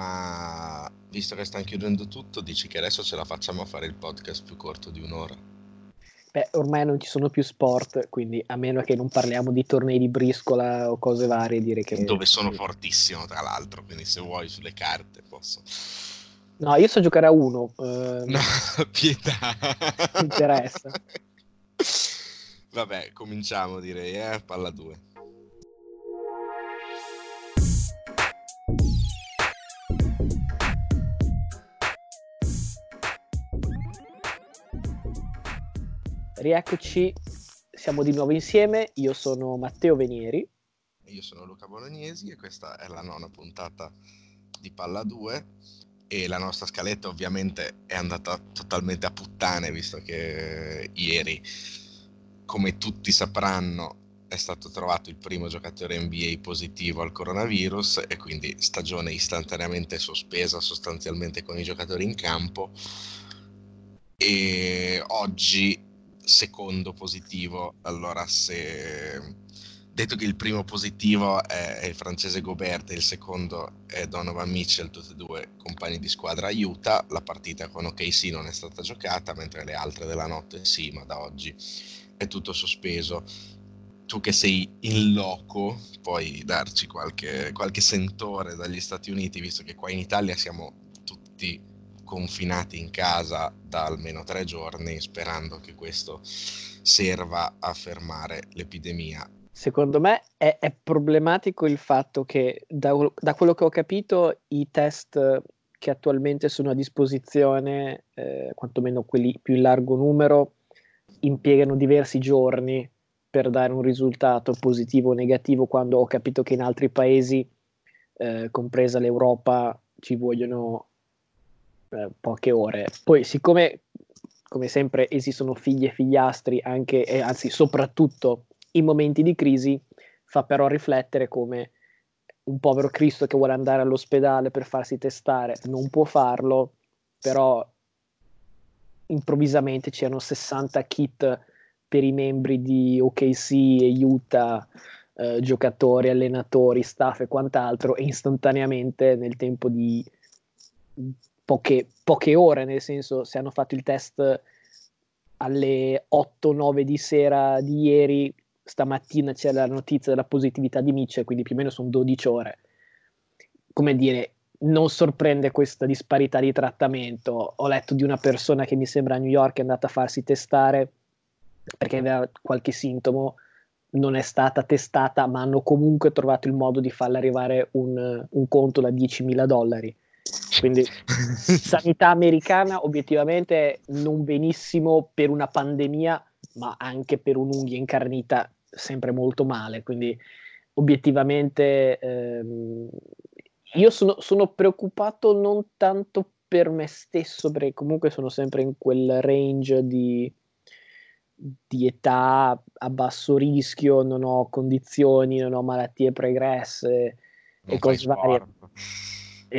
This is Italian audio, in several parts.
Ma visto che stanno chiudendo tutto, dici che adesso ce la facciamo a fare il podcast più corto di un'ora? Beh, ormai non ci sono più sport, quindi a meno che non parliamo di tornei di briscola o cose varie, dire che... Dove sono fortissimo, tra l'altro, quindi se vuoi sulle carte posso... No, io so giocare a uno. Eh... No, pietà. Mi interessa. Vabbè, cominciamo direi, eh? Palla 2. Rieccoci, siamo di nuovo insieme. Io sono Matteo Venieri. Io sono Luca Bolognesi e questa è la nona puntata di Palla 2 e la nostra scaletta ovviamente è andata totalmente a puttane visto che ieri, come tutti sapranno, è stato trovato il primo giocatore NBA positivo al coronavirus e quindi stagione istantaneamente sospesa sostanzialmente con i giocatori in campo e oggi secondo positivo. Allora, se detto che il primo positivo è, il francese Gobert e il secondo è Donovan Mitchell, tutti e due compagni di squadra a Utah, la partita con OKC non è stata giocata, mentre le altre della notte sì, ma da oggi è tutto sospeso. Tu che sei in loco, puoi darci qualche, qualche sentore dagli Stati Uniti, visto che qua in Italia siamo tutti confinati in casa da almeno tre giorni, sperando che questo serva a fermare l'epidemia. Secondo me è, è problematico il fatto che, da, da, quello che ho capito, i test che attualmente sono a disposizione, eh, quantomeno quelli più in largo numero, impiegano diversi giorni per dare un risultato positivo o negativo, quando ho capito che in altri paesi, eh, compresa l'Europa, ci vogliono eh, poche ore. Poi, siccome, come sempre, esistono figli e figliastri, anche, eh, anzi, soprattutto in momenti di crisi, fa però riflettere come un povero Cristo che vuole andare all'ospedale per farsi testare non può farlo, però improvvisamente c'erano 60 kit per i membri di OKC e Utah, eh, giocatori, allenatori, staff e quant'altro, e istantaneamente nel tempo di poche, poche ore, nel senso se hanno fatto il test alle 8-9 di sera di ieri, stamattina c'è la notizia della positività di Mitchell, quindi più o meno sono 12 ore. Come dire, non sorprende questa disparità di trattamento. Ho letto di una persona che mi sembra a New York è andata a farsi testare perché aveva qualche sintomo, non è stata testata, ma hanno comunque trovato il modo di farle arrivare un, un conto da 10.000 dollari. Quindi sanità americana obiettivamente non benissimo per una pandemia, ma anche per un'unghia incarnita sempre molto male. Quindi obiettivamente ehm, io sono, sono preoccupato non tanto per me stesso, perché comunque sono sempre in quel range di, di età a basso rischio, non ho condizioni, non ho malattie pregresse non e cose varie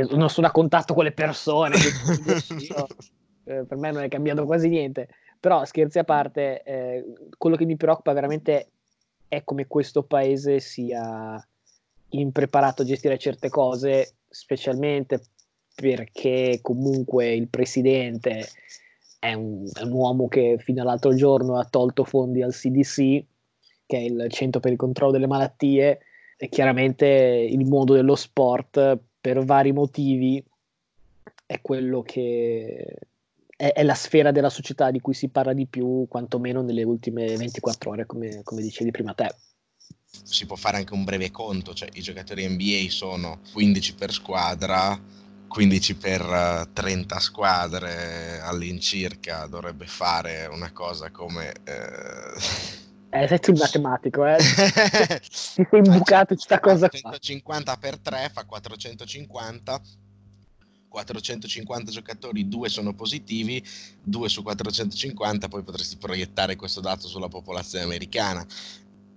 non sono a contatto con le persone. io, eh, per me non è cambiato quasi niente. Però scherzi a parte, eh, quello che mi preoccupa veramente è come questo paese sia impreparato a gestire certe cose, specialmente perché comunque il presidente è un, è un, uomo che fino all'altro giorno ha tolto fondi al CDC, che è il centro per il controllo delle malattie, e chiaramente il mondo dello sport per vari motivi è quello che è, è, la sfera della società di cui si parla di più, quantomeno nelle ultime 24 ore, come, come dicevi prima te. Si può fare anche un breve conto, cioè i giocatori NBA sono 15 per squadra, 15 per 30 squadre all'incirca, dovrebbe fare una cosa come... Eh... Eh, sei un matematico, eh. Ti sei imbucato questa cosa qua. 150 per 3 fa 450. 450 giocatori, 2 sono positivi, 2 su 450, poi potresti proiettare questo dato sulla popolazione americana.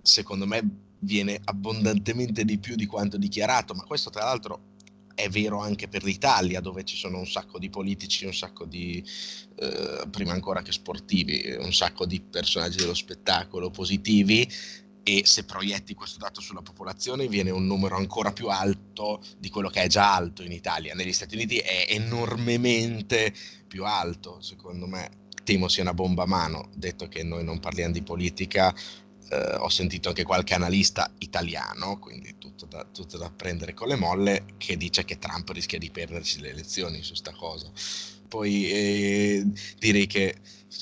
Secondo me viene abbondantemente di più di quanto dichiarato, ma questo tra l'altro è vero anche per l'Italia, dove ci sono un sacco di politici, un sacco di, eh, prima ancora che sportivi, un sacco di personaggi dello spettacolo positivi e se proietti questo dato sulla popolazione viene un numero ancora più alto di quello che è già alto in Italia. Negli Stati Uniti è enormemente più alto, secondo me. Temo sia una bomba a mano, detto che noi non parliamo di politica, eh, ho sentito anche qualche analista italiano, quindi tutto da, tutto da, prendere con le molle, che dice che Trump rischia di perderci le elezioni su sta cosa. Poi eh, direi che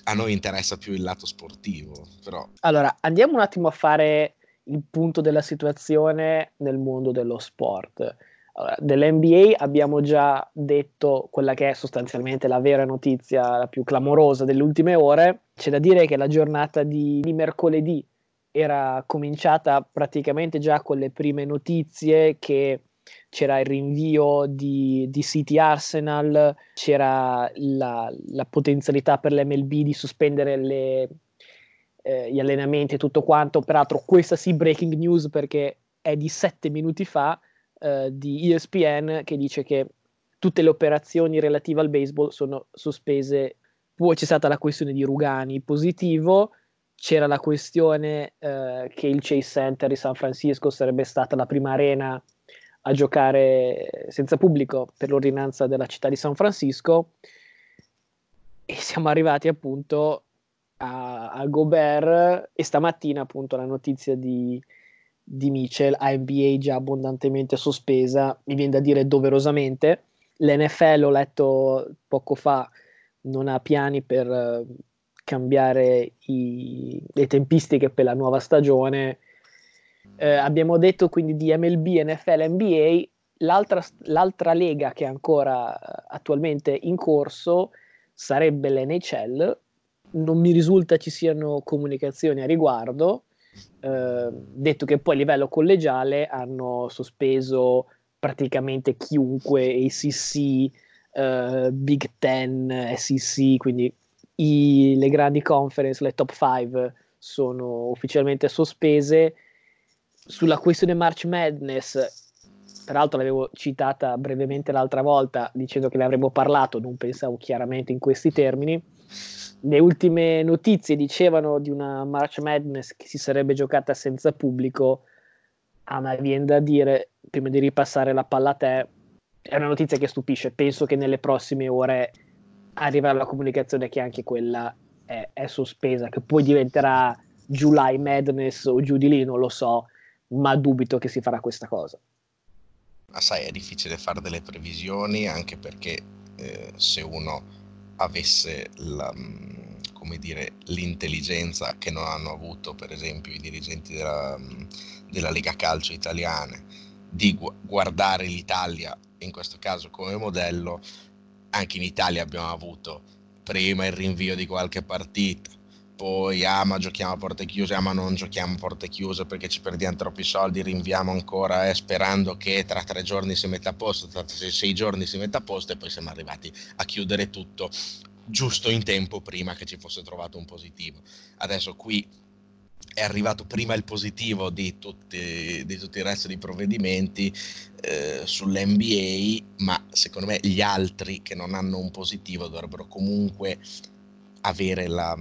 a noi interessa più il lato sportivo. Però... Allora, andiamo un attimo a fare il punto della situazione nel mondo dello sport. Allora, dell'NBA abbiamo già detto quella che è sostanzialmente la vera notizia, la più clamorosa delle ultime ore. C'è da dire che la giornata di, di mercoledì era cominciata praticamente già con le prime notizie che c'era il rinvio di, di City Arsenal, c'era la, la, potenzialità per l'MLB di sospendere le, eh, gli allenamenti e tutto quanto. Peraltro, questa sì, breaking news perché è di sette minuti fa eh, di ESPN che dice che tutte le operazioni relative al baseball sono sospese. Poi c'è stata la questione di Rugani positivo, c'era la questione eh, che il Chase Center di San Francisco sarebbe stata la prima arena a giocare senza pubblico per l'ordinanza della città di San Francisco e siamo arrivati appunto a, a Gobert e stamattina appunto la notizia di, di Mitchell a NBA già abbondantemente sospesa, mi viene da dire doverosamente. L'NFL, ho letto poco fa, non ha piani per cambiare i, le tempistiche per la nuova stagione. Eh, abbiamo detto quindi di MLB, NFL, NBA, l'altra, l'altra lega che è ancora eh, attualmente in corso sarebbe l'NHL, non mi risulta ci siano comunicazioni a riguardo, eh, detto che poi a livello collegiale hanno sospeso praticamente chiunque, ACC, eh, Big Ten, SEC, quindi i, le grandi conference, le top 5 sono ufficialmente sospese sulla questione March Madness, peraltro l'avevo citata brevemente l'altra volta dicendo che ne avremmo parlato, non pensavo chiaramente in questi termini. Le ultime notizie dicevano di una March Madness che si sarebbe giocata senza pubblico. A me viene da dire, prima di ripassare la palla a te, è una notizia che stupisce. Penso che nelle prossime ore arriverà la comunicazione che anche quella è, è sospesa, che poi diventerà July Madness o giù di lì, non lo so ma dubito che si farà questa cosa. Ma sai, è difficile fare delle previsioni anche perché eh, se uno avesse la, mm, dire, l'intelligenza che non hanno avuto per esempio i dirigenti della, mm, della Lega Calcio italiana di gu- guardare l'Italia in questo caso come modello, anche in Italia abbiamo avuto prima il rinvio di qualche partita, poi ah ma giochiamo a porte chiuse, ah ma non giochiamo a porte chiuse perché ci perdiamo troppi soldi, rinviamo ancora eh, sperando che tra tre giorni si metta a posto, tra sei giorni si metta a posto e poi siamo arrivati a chiudere tutto giusto in tempo prima che ci fosse trovato un positivo. Adesso qui è arrivato prima il positivo di tutti, di tutto il resto dei provvedimenti eh, sull'NBA, ma secondo me gli altri che non hanno un positivo dovrebbero comunque avere la,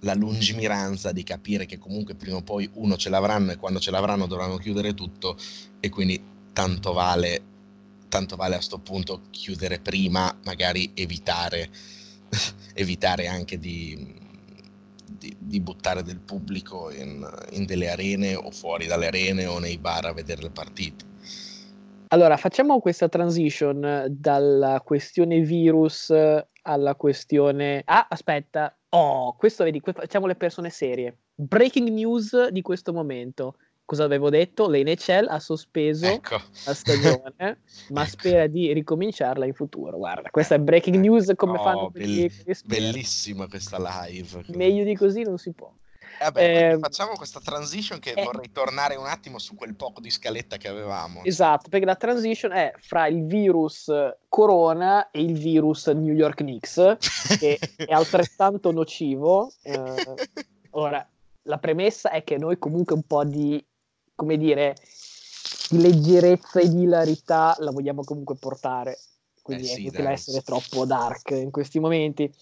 la lungimiranza di capire che comunque prima o poi uno ce l'avranno e quando ce l'avranno dovranno chiudere tutto e quindi tanto vale, tanto vale a questo punto chiudere prima, magari evitare, evitare anche di, di, di, buttare del pubblico in, in delle arene o fuori dalle arene o nei bar a vedere le partite. Allora, facciamo questa transition dalla questione virus alla questione... Ah, aspetta, Oh, questo vedi, facciamo le persone serie. Breaking news di questo momento. Cosa avevo detto? L'NHL ha sospeso ecco. la stagione, ma ecco. spera di ricominciarla in futuro. Guarda, questa è breaking news come oh, fanno bell- Bellissima questa live. Meglio di così non si può. Vabbè, eh, facciamo questa transition che eh, vorrei tornare un attimo su quel poco di scaletta che avevamo. Esatto, perché la transition è fra il virus Corona e il virus New York Knicks, che è altrettanto nocivo. Eh, ora, la premessa è che noi comunque un po' di, come dire, di leggerezza e di hilarità la vogliamo comunque portare. Quindi eh sì, è inutile essere troppo dark in questi momenti.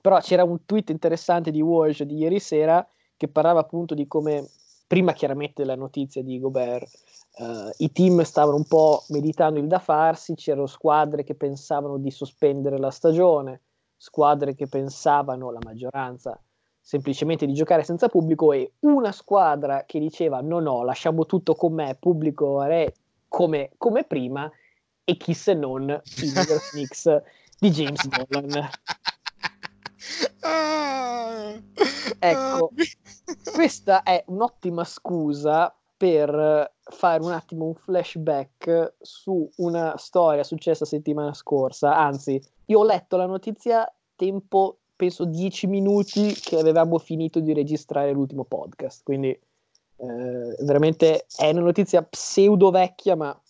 Però c'era un tweet interessante di Walsh di ieri sera che parlava appunto di come prima chiaramente della notizia di Gobert, uh, i team stavano un po' meditando il da farsi, c'erano squadre che pensavano di sospendere la stagione, squadre che pensavano, la maggioranza, semplicemente di giocare senza pubblico e una squadra che diceva no no, lasciamo tutto con me, pubblico re come, come prima e chi se non i New York Knicks di James Dolan. Ah. ecco, questa è un'ottima scusa per fare un attimo un flashback su una storia successa settimana scorsa. Anzi, io ho letto la notizia tempo, penso, dieci minuti che avevamo finito di registrare l'ultimo podcast. Quindi eh, veramente è una notizia pseudo vecchia, ma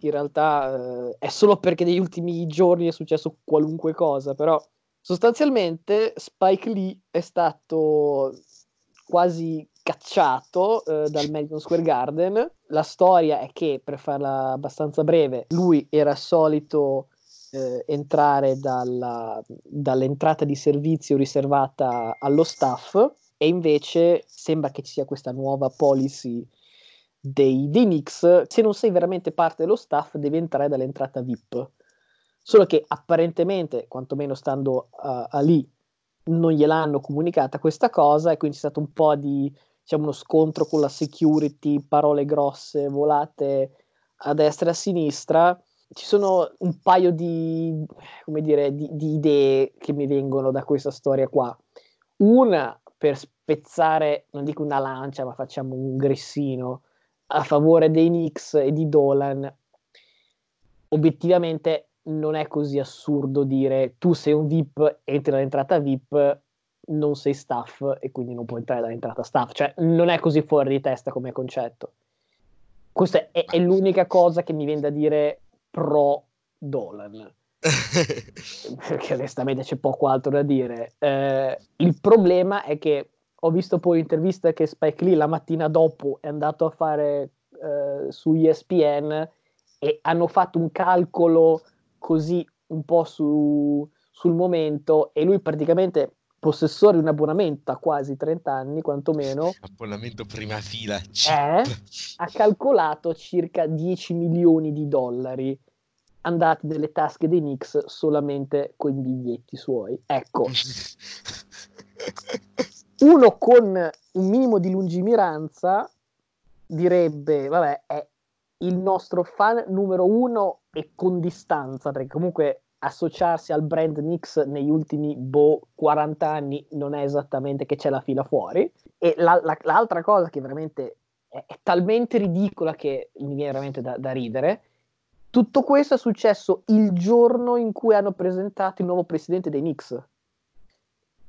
in realtà eh, è solo perché negli ultimi giorni è successo qualunque cosa. Però sostanzialmente Spike Lee è stato quasi cacciato eh, dal Madison Square Garden. La storia è che, per farla abbastanza breve, lui era solito eh, entrare dalla, dall'entrata di servizio riservata allo staff e invece sembra che ci sia questa nuova policy dei, dei Knicks. Se non sei veramente parte dello staff, devi entrare dall'entrata VIP. Solo che apparentemente, quantomeno stando a, a lì, non gliel'hanno comunicata questa cosa e quindi c'è stato un po' di diciamo, uno scontro con la security, parole grosse volate a destra e a sinistra. Ci sono un paio di, dire, di, di idee che mi vengono da questa storia qua. Una per spezzare, non dico una lancia, ma facciamo un grissino a favore dei Knicks e di Dolan. Obiettivamente non è così assurdo dire tu sei un VIP, entri dall'entrata VIP, non sei staff e quindi non puoi entrare dall'entrata staff. Cioè, non è così fuori di testa come concetto. Questa è, è l'unica cosa che mi viene da dire pro Dolan. Perché onestamente c'è poco altro da dire. Eh, il problema è che ho visto poi l'intervista che Spike Lee la mattina dopo è andato a fare eh, su ESPN e hanno fatto un calcolo così un po' su, sul momento e lui praticamente possessore di un abbonamento a quasi 30 anni, quantomeno. Abbonamento prima fila. Eh, ha calcolato circa 10 milioni di dollari andati nelle tasche dei Knicks solamente con i biglietti suoi. Ecco. Uno con un minimo di lungimiranza direbbe, vabbè, è il nostro fan numero uno e con distanza, perché comunque associarsi al brand Nix negli ultimi boh, 40 anni non è esattamente che c'è la fila fuori. E la, la, l'altra cosa che veramente è, è, talmente ridicola che mi viene veramente da, da, ridere. Tutto questo è successo il giorno in cui hanno presentato il nuovo presidente dei Knicks,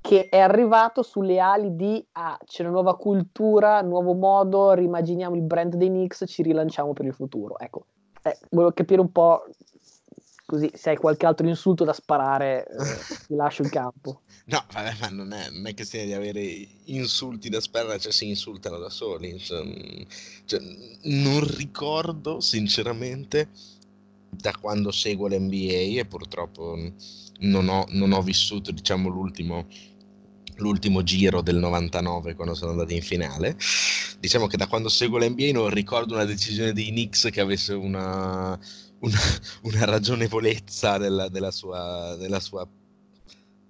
che è arrivato sulle ali di ah, c'è una nuova cultura, nuovo modo, rimaginiamo il brand dei Knicks, ci rilanciamo per il futuro. Ecco, eh, volevo capire un po' Così se hai qualche altro insulto da sparare, eh, ti lascio il campo. No, vabbè, ma non è, non è questione di avere insulti da sparare, cioè si insultano da soli. Cioè, cioè, non ricordo sinceramente da quando seguo l'NBA e purtroppo non ho, non ho vissuto diciamo l'ultimo, l'ultimo giro del 99 quando sono andati in finale. Diciamo che da quando seguo l'NBA non ricordo una decisione dei Knicks che avesse una una, una ragionevolezza della, della, sua, della sua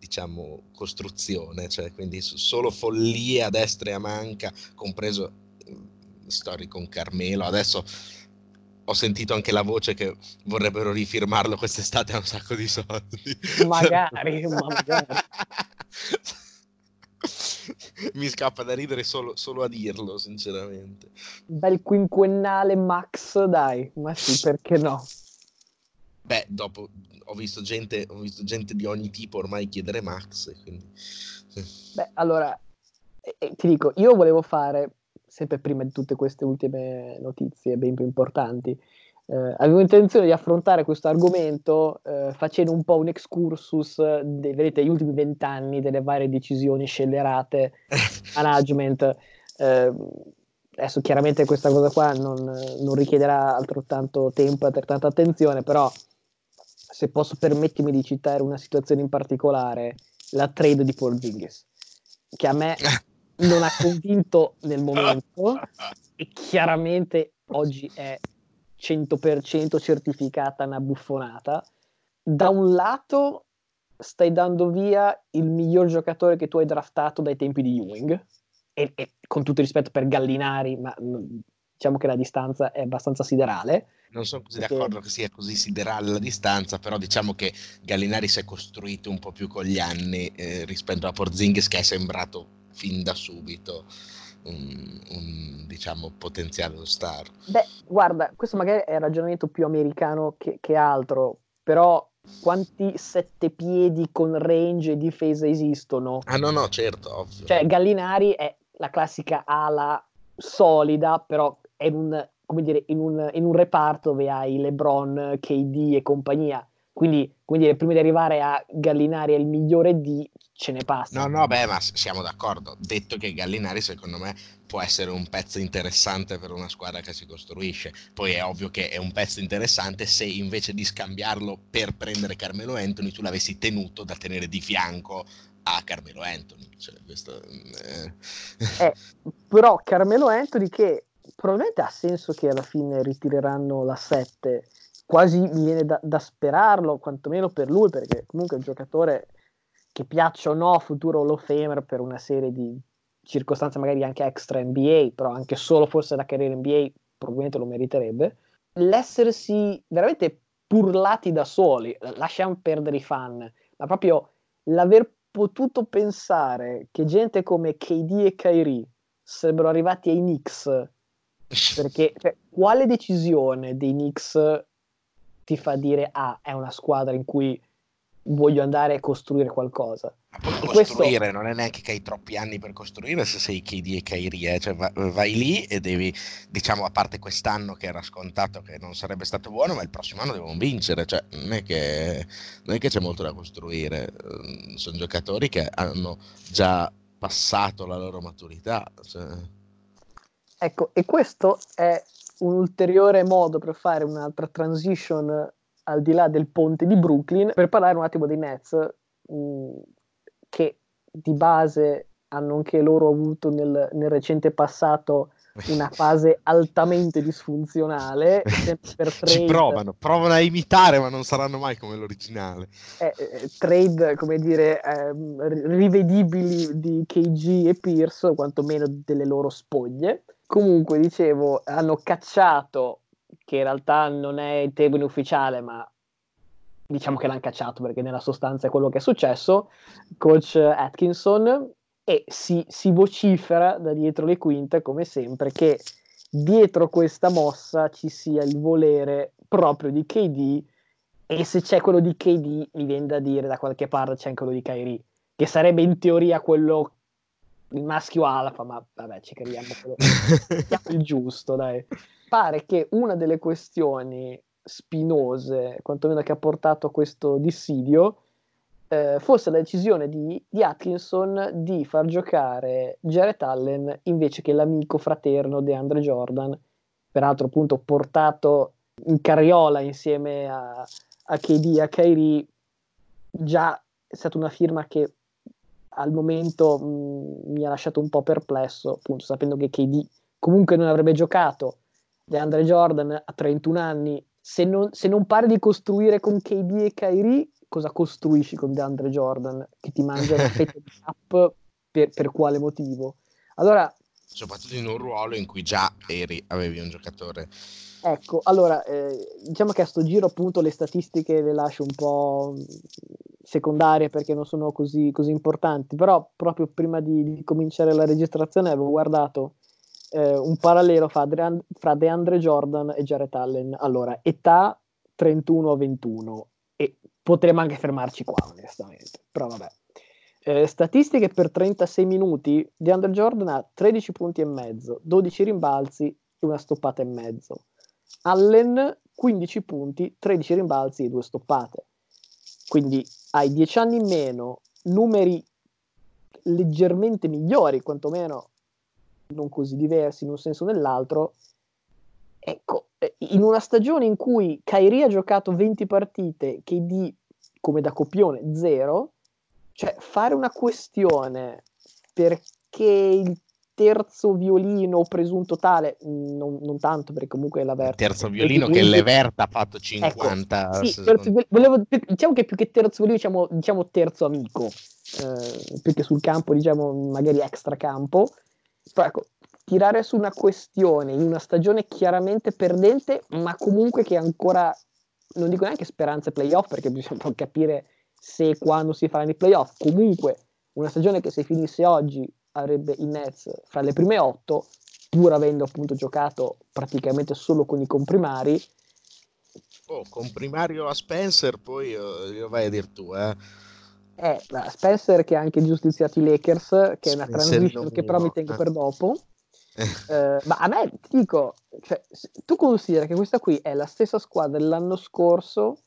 diciamo costruzione cioè quindi solo follie a destra e a manca compreso mm, storie con Carmelo. Adesso ho sentito anche la voce che vorrebbero rifirmarlo quest'estate a un sacco di soldi. Magari ma magari. Mi scappa da ridere solo, solo, a dirlo sinceramente. Bel quinquennale max dai ma sì perché no Beh, dopo ho visto gente, ho visto gente di ogni tipo ormai chiedere Max. Quindi... Beh, allora, eh, ti dico, io volevo fare, sempre prima di tutte queste ultime notizie ben più importanti, eh, avevo intenzione di affrontare questo argomento eh, facendo un po' un excursus dei, vedete, gli ultimi vent'anni delle varie decisioni scellerate, management. Eh, adesso chiaramente questa cosa qua non, non richiederà altrettanto tempo e altrettanta attenzione, però se posso permettermi di citare una situazione in particolare, la trade di Paul Zingis, che a me non ha convinto nel momento e chiaramente oggi è 100% certificata una buffonata. Da un lato stai dando via il miglior giocatore che tu hai draftato dai tempi di Ewing e, e con tutto il rispetto per Gallinari, ma diciamo che la distanza è abbastanza siderale. Non sono così perché... d'accordo che sia così siderale la distanza, però diciamo che Gallinari si è costruito un po' più con gli anni eh, rispetto a Porzingis che è sembrato fin da subito un, un diciamo, potenziale star. Beh, guarda, questo magari è un ragionamento più americano che, che altro, però quanti sette piedi con range e difesa esistono? Ah no, no, certo, ovvio. Cioè, Gallinari è la classica ala solida, però è un, come dire, in, un, in un reparto dove hai LeBron, KD e compagnia. Quindi, quindi prima di arrivare a Gallinari è il migliore di ce ne passa. No, no, beh, ma siamo d'accordo. Detto che Gallinari, secondo me, può essere un pezzo interessante per una squadra che si costruisce. Poi è ovvio che è un pezzo interessante se invece di scambiarlo per prendere Carmelo Anthony, tu l'avessi tenuto da tenere di fianco a Carmelo Anthony. Cioè, questo, eh. Eh, però Carmelo Anthony che probabilmente ha senso che alla fine ritireranno la 7 quasi mi viene da, da, sperarlo, quantomeno per lui, perché comunque è un giocatore che piaccia o no, futuro Hall of Famer per una serie di circostanze magari anche extra NBA, però anche solo forse la carriera NBA probabilmente lo meriterebbe. L'essersi veramente purlati da soli, lasciamo perdere i fan, ma proprio l'aver potuto pensare che gente come KD e Kyrie sarebbero arrivati ai Knicks perché cioè, quale decisione dei Knicks ti fa dire ah è una squadra in cui voglio andare a costruire qualcosa. Ma poi costruire questo... non è neanche che hai troppi anni per costruire se sei KD e Kyrie, eh? cioè vai lì e devi, diciamo, a parte quest'anno che era scontato che non sarebbe stato buono, ma il prossimo anno devono vincere, cioè non è che, non è che c'è molto da costruire, ehm, sono giocatori che hanno già passato la loro maturità. Cioè... Ecco, e questo è un ulteriore modo per fare un'altra transition al di là del ponte di Brooklyn per parlare un attimo dei Nets mh, mm, che di base hanno anche loro avuto nel, nel recente passato una fase altamente disfunzionale. Ci provano, provano a imitare, ma non saranno mai come l'originale. Eh, eh, trade, come dire, eh, rivedibili di KG e Pierce, o quantomeno delle loro spoglie. Comunque, dicevo, hanno cacciato, che in realtà non è il termine ufficiale, ma diciamo che l'hanno cacciato perché nella sostanza è quello che è successo, coach Atkinson, e si, si vocifera da dietro le quinte, come sempre, che dietro questa mossa ci sia il volere proprio di KD e se c'è quello di KD mi viene da dire da qualche parte c'è anche quello di Kyrie che sarebbe in teoria quello il maschio alfa ma vabbè ci creiamo quello il giusto dai. Pare che una delle questioni spinose quantomeno che ha portato a questo dissidio eh, fosse la decisione di, di, Atkinson di far giocare Jared Allen invece che l'amico fraterno di Andre Jordan, peraltro appunto portato in carriola insieme a, a KD a Kyrie, già è stata una firma che al momento mh, mi ha lasciato un po' perplesso, appunto sapendo che KD comunque non avrebbe giocato, di Andre Jordan a 31 anni, se non, se non pare di costruire con KD e Kyrie, cosa costruisci con DeAndre Jordan che ti mangia una fetta di cap per, per, quale motivo? Allora, soprattutto in un ruolo in cui già eri, avevi un giocatore. Ecco, allora, eh, diciamo che a sto giro appunto le statistiche le lascio un po' secondarie perché non sono così, così importanti, però proprio prima di, di, cominciare la registrazione avevo guardato eh, un parallelo fra, Adrian, fra DeAndre Jordan e Jared Allen. Allora, età 31-21 e potremmo anche fermarci qua, onestamente. Però vabbè. Eh, statistiche per 36 minuti. Under Jordan ha 13 punti e mezzo, 12 rimbalzi e una stoppata e mezzo. Allen 15 punti, 13 rimbalzi e due stoppate. Quindi hai 10 anni in meno, numeri leggermente migliori, quantomeno non così diversi in un senso o nell'altro. Ecco, eh, in una stagione in cui Kairi ha giocato 20 partite, KD come da copione 0, cioè fare una questione per che il terzo violino presunto tale, non, non tanto perché comunque la Verta... Terzo violino che Levert ha fatto 50... Ecco, sì, terzo, volevo, diciamo che più che terzo violino diciamo, diciamo terzo amico, eh, più che sul campo diciamo magari extra campo, però ecco, tirare su una questione in una stagione chiaramente perdente ma comunque che ancora, non dico neanche speranze playoff perché bisogna capire se e quando si faranno i playoff, comunque una stagione che se finisse oggi avrebbe i Nets fra le prime otto, pur avendo appunto giocato praticamente solo con i comprimari. Oh, comprimario a Spencer, poi uh, glielo vai a dire tu, eh. Eh, Spencer che ha anche giustiziato i Lakers, che è una transition che però mi tengo per dopo. eh, ma a me ti dico, cioè, tu consideri che questa qui è la stessa squadra dell'anno scorso,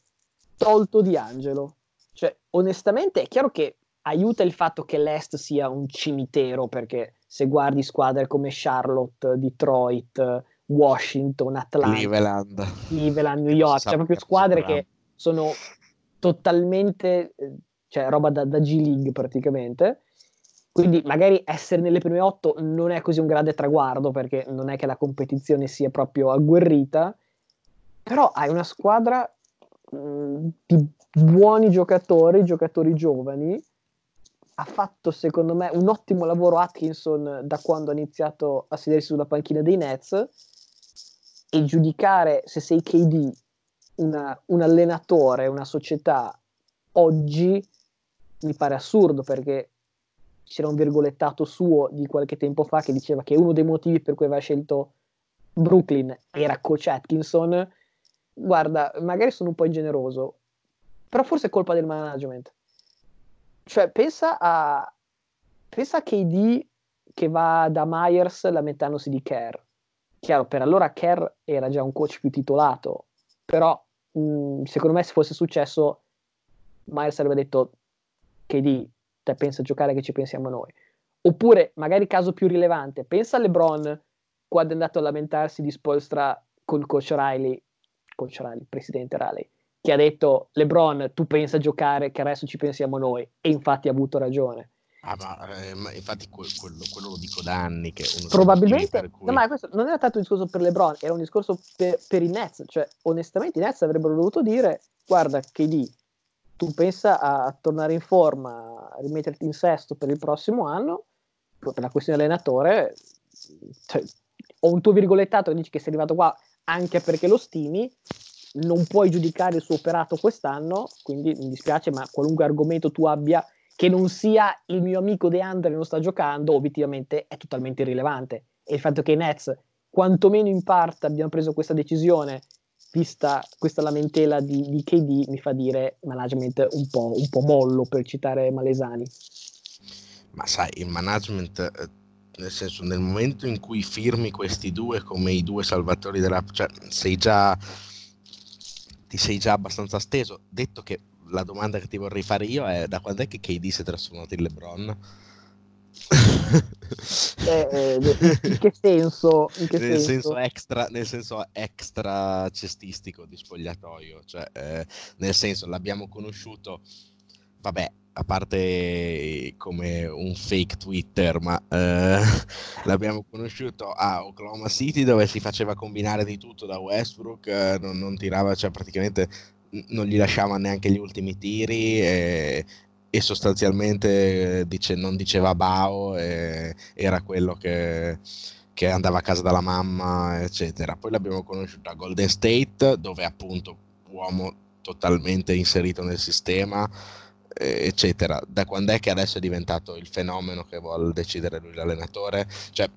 tolto di Angelo. Cioè, onestamente è chiaro che aiuta il fatto che l'Est sia un cimitero, perché se guardi squadre come Charlotte, Detroit, Washington, Atlanta, Cleveland, Cleveland New York, cioè proprio squadre che sono totalmente, cioè roba da, da G League praticamente. Quindi magari essere nelle prime otto non è così un grande traguardo perché non è che la competizione sia proprio agguerrita, però hai una squadra mh, mm, di buoni giocatori, giocatori giovani, ha fatto secondo me un ottimo lavoro Atkinson da quando ha iniziato a sedersi sulla panchina dei Nets e giudicare se sei KD una, un allenatore, una società oggi mi pare assurdo perché c'era un virgolettato suo di qualche tempo fa che diceva che uno dei motivi per cui aveva scelto Brooklyn era coach Atkinson. Guarda magari sono un po' ingeneroso però forse è colpa del management cioè, pensa a, pensa a KD che va da Myers lamentandosi di Kerr. Chiaro, per allora Kerr era già un coach più titolato, però mh, mm, secondo me se fosse successo Myers avrebbe detto KD, te pensa a giocare che ci pensiamo noi. Oppure, magari caso più rilevante, pensa a LeBron quando è andato a lamentarsi di Spolstra col coach Riley, coach Riley, presidente Riley, che ha detto LeBron tu pensa a giocare che adesso ci pensiamo noi e infatti ha avuto ragione. Ah, ma, eh, ma infatti quello, quello, lo dico da anni che probabilmente cui... no, ma questo non era tanto un discorso per LeBron, era un discorso per, per i Nets, cioè onestamente i Nets avrebbero dovuto dire guarda KD tu pensa a, tornare in forma, a rimetterti in sesto per il prossimo anno, per la questione allenatore, cioè, ho un tuo virgolettato che dici che sei arrivato qua anche perché lo stimi, non puoi giudicare il suo operato quest'anno, quindi mi dispiace, ma qualunque argomento tu abbia che non sia il mio amico De Andre non sta giocando, obiettivamente è totalmente irrilevante. E il fatto che i Nets, quantomeno in parte, abbiano preso questa decisione, vista questa lamentela di, di KD, mi fa dire management un po', un po' mollo, per citare Malesani. Ma sai, il management eh, nel senso nel momento in cui firmi questi due come i due salvatori della cioè sei già ti sei già abbastanza steso. Detto che la domanda che ti vorrei fare io è da quando è che KD si è trasformato in LeBron? Eh, eh, in che senso? In che nel, senso? senso extra, nel, senso? extra, cestistico di spogliatoio, cioè eh, nel senso l'abbiamo conosciuto, vabbè, a parte come un fake Twitter, ma eh, l'abbiamo conosciuto a Oklahoma City dove si faceva combinare di tutto da Westbrook, eh, non, non, tirava, cioè praticamente non gli lasciava neanche gli ultimi tiri e, e sostanzialmente dice, non diceva Bao, era quello che, che andava a casa dalla mamma, eccetera. Poi l'abbiamo conosciuto a Golden State dove appunto uomo totalmente inserito nel sistema eccetera. Da quando è che adesso è diventato il fenomeno che vuole decidere lui l'allenatore? Cioè,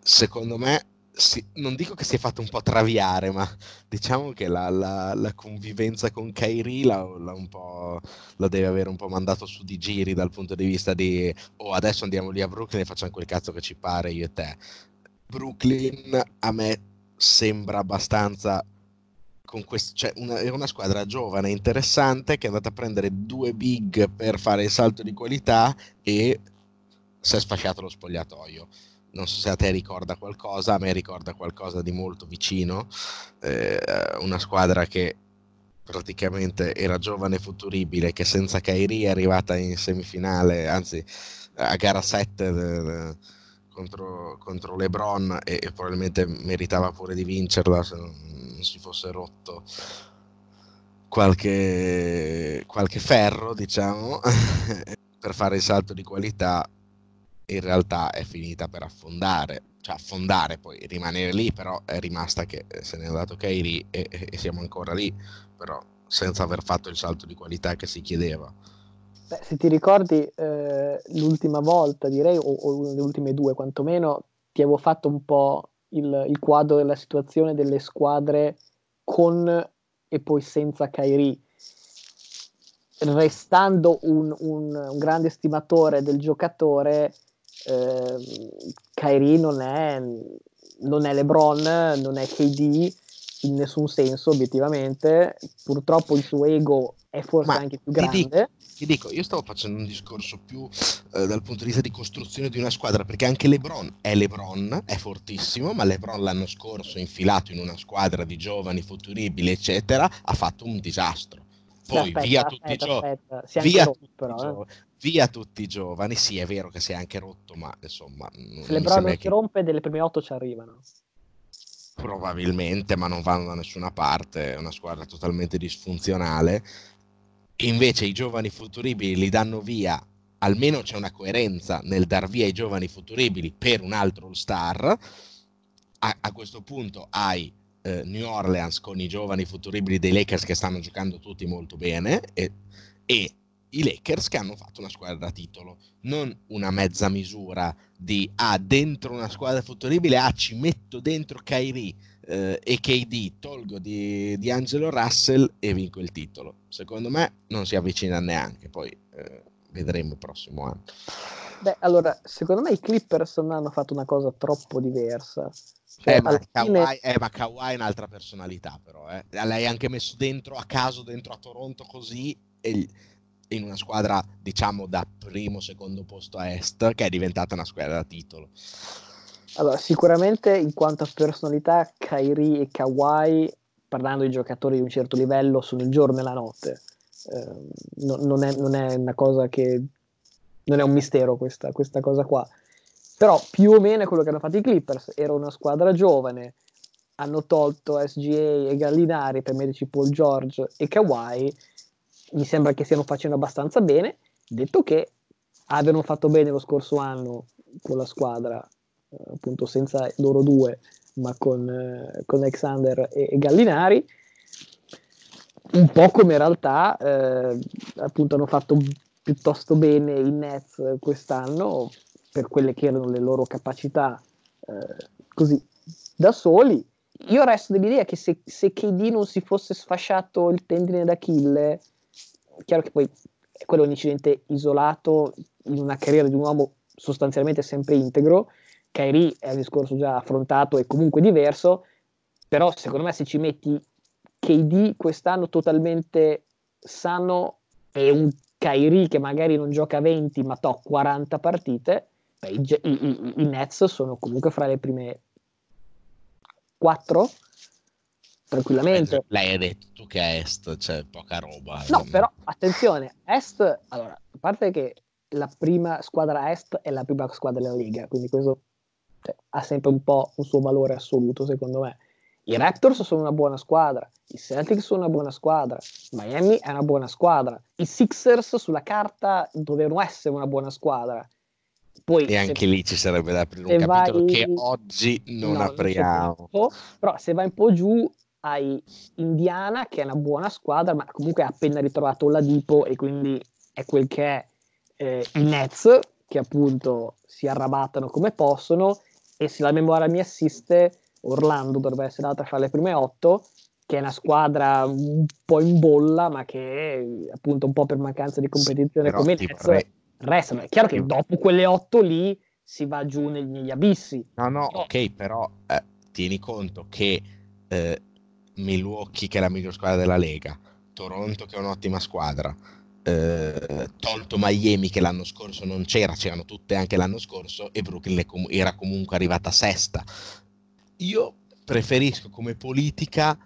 secondo me, si, non dico che si è fatto un po' traviare, ma diciamo che la, la, la convivenza con Kairi la, la, deve avere un po' mandato su di giri dal punto di vista di oh adesso andiamo lì a Brooklyn e facciamo quel cazzo che ci pare io e te. Brooklyn a me sembra abbastanza quest- cioè una, è una squadra giovane, interessante, che è andata a prendere due big per fare il salto di qualità e si è sfasciato lo spogliatoio. Non so se a te ricorda qualcosa, a me ricorda qualcosa di molto vicino. Eh, una squadra che praticamente era giovane e futuribile, che senza Kairi è arrivata in semifinale, anzi a gara 7 de, de, contro, contro, LeBron e, e, probabilmente meritava pure di vincerla se non, non si fosse rotto qualche, qualche ferro, diciamo, per fare il salto di qualità, in realtà è finita per affondare cioè affondare, poi rimanere lì, però è rimasta che se ne è andato Kairi e, e, siamo ancora lì, però senza aver fatto il salto di qualità che si chiedeva. Beh, se ti ricordi eh, l'ultima volta, direi, o, o, le ultime due quantomeno, ti avevo fatto un po' il, il quadro della situazione delle squadre con e poi senza Kairi restando un, un, un, grande stimatore del giocatore, eh, Kyrie non è, non è LeBron, non è KD in nessun senso obiettivamente, purtroppo il suo ego è forse Ma anche più grande. Ti dico, ti dico, io stavo facendo un discorso più eh, dal punto di vista di costruzione di una squadra, perché anche LeBron è LeBron, è fortissimo, ma LeBron l'anno scorso infilato in una squadra di giovani futuribili, eccetera, ha fatto un disastro. Poi aspetta, via tutti aspetta, i giovani. Via, tutti eh via tutti i giovani. Sì, è vero che si è anche rotto, ma insomma. Se LeBron non si che... rompe, delle prime otto ci arrivano. Probabilmente, ma non vanno da nessuna parte. È una squadra totalmente disfunzionale. Invece i giovani futuribili li danno via. Almeno c'è una coerenza nel dar via i giovani futuribili per un altro All-Star. A, a questo punto hai eh, New Orleans con i giovani futuribili dei Lakers che stanno giocando tutti molto bene e, e i Lakers che hanno fatto una squadra da titolo, non una mezza misura di ah, dentro una squadra futuribile, ah, ci metto dentro Kyrie eh, e KD, tolgo di, di, Angelo Russell e vinco il titolo. Secondo me non si avvicina neanche, poi eh, vedremo il prossimo anno. Beh, allora, secondo me i Clippers non hanno fatto una cosa troppo diversa. Cioè, eh, ma, fine... Kawhi, eh, ma Kawhi è un'altra personalità, però. Eh. L'hai anche messo dentro a caso, dentro a Toronto così, e in una squadra diciamo da primo secondo posto a est che è diventata una squadra da titolo. Allora sicuramente in quanto a personalità Kairi e Kawhi parlando di giocatori di un certo livello sono il giorno e la notte. Eh, no, non, è, non, è, una cosa che non è un mistero questa, questa cosa qua. Però più o meno è quello che hanno fatto i Clippers era una squadra giovane hanno tolto SGA e Gallinari per metterci Paul George e Kawhi mi sembra che stiano facendo abbastanza bene. Detto che abbiano fatto bene lo scorso anno con la squadra, eh, appunto senza loro due, ma con, eh, con Alexander e, e, Gallinari, un po' come in realtà eh, appunto hanno fatto piuttosto bene i Nets quest'anno per quelle che erano le loro capacità eh, così da soli. Io resto dell'idea che se, se KD non si fosse sfasciato il tendine d'Achille chiaro che poi quello è un incidente isolato in una carriera di un uomo sostanzialmente sempre integro. Kairi è un discorso già affrontato e comunque diverso, però secondo me se ci metti KD quest'anno totalmente sano e un Kairi che magari non gioca 20 ma to 40 partite, beh, i, i, i, Nets sono comunque fra le prime 4 tranquillamente. Lei ha detto tu che a Est c'è poca roba. No, non... però attenzione, Est, allora, a parte che la prima squadra Est è la prima squadra della Liga, quindi questo cioè, ha sempre un po' un suo valore assoluto, secondo me. I Raptors sono una buona squadra, i Celtics sono una buona squadra, Miami è una buona squadra, i Sixers sulla carta dovevano essere una buona squadra. Poi, e anche se, lì ci sarebbe da aprire un capitolo vai, che oggi non no, apriamo. Non però se vai un po' giù hai Indiana che è una buona squadra, ma comunque ha appena ritrovato Oladipo e quindi è quel che è eh, i Nets che appunto si arrabattano come possono. E se la memoria mi assiste Orlando dovrebbe essere andata a fare le prime otto che è una squadra un po' in bolla ma che appunto un po' per mancanza di competizione sì, come Nets re... restano. È chiaro che dopo quelle otto lì si va giù negli, negli abissi. No no ok però eh, tieni conto che eh, Milwaukee che è la miglior squadra della Lega, Toronto che è un'ottima squadra, eh, tolto Miami che l'anno scorso non c'era, c'erano tutte anche l'anno scorso e Brooklyn era comunque arrivata sesta. Io preferisco come politica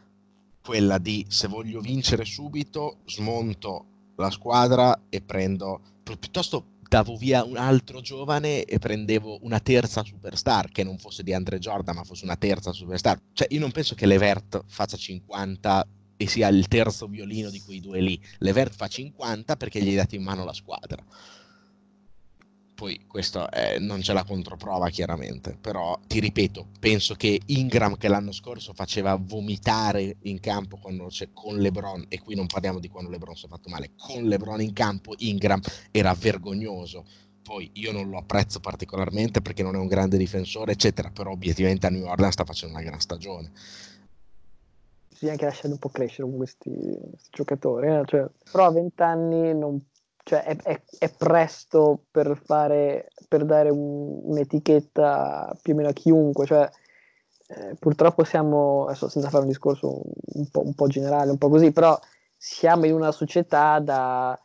quella di se voglio vincere subito, smonto la squadra e prendo piuttosto davo via un altro giovane e prendevo una terza superstar che non fosse di Andre Jordan ma fosse una terza superstar. Cioè io non penso che Levert faccia 50 e sia il terzo violino di quei due lì. Levert fa 50 perché gli hai dato in mano la squadra poi questo è, non c'è la controprova chiaramente, però ti ripeto, penso che Ingram che l'anno scorso faceva vomitare in campo con LeBron, e qui non parliamo di quando LeBron si è fatto male, con LeBron in campo Ingram era vergognoso. Poi io non lo apprezzo particolarmente perché non è un grande difensore, eccetera, però obiettivamente a New Orleans sta facendo una gran stagione bisogna anche lasciare un po' crescere con questi, questi giocatori. Eh? Cioè, però a 20 anni non cioè è, è, è, presto per, fare, per dare un, un'etichetta più o meno a chiunque, cioè, eh, purtroppo siamo, adesso senza fare un discorso un po', un po', generale, un po' così, però siamo in una società da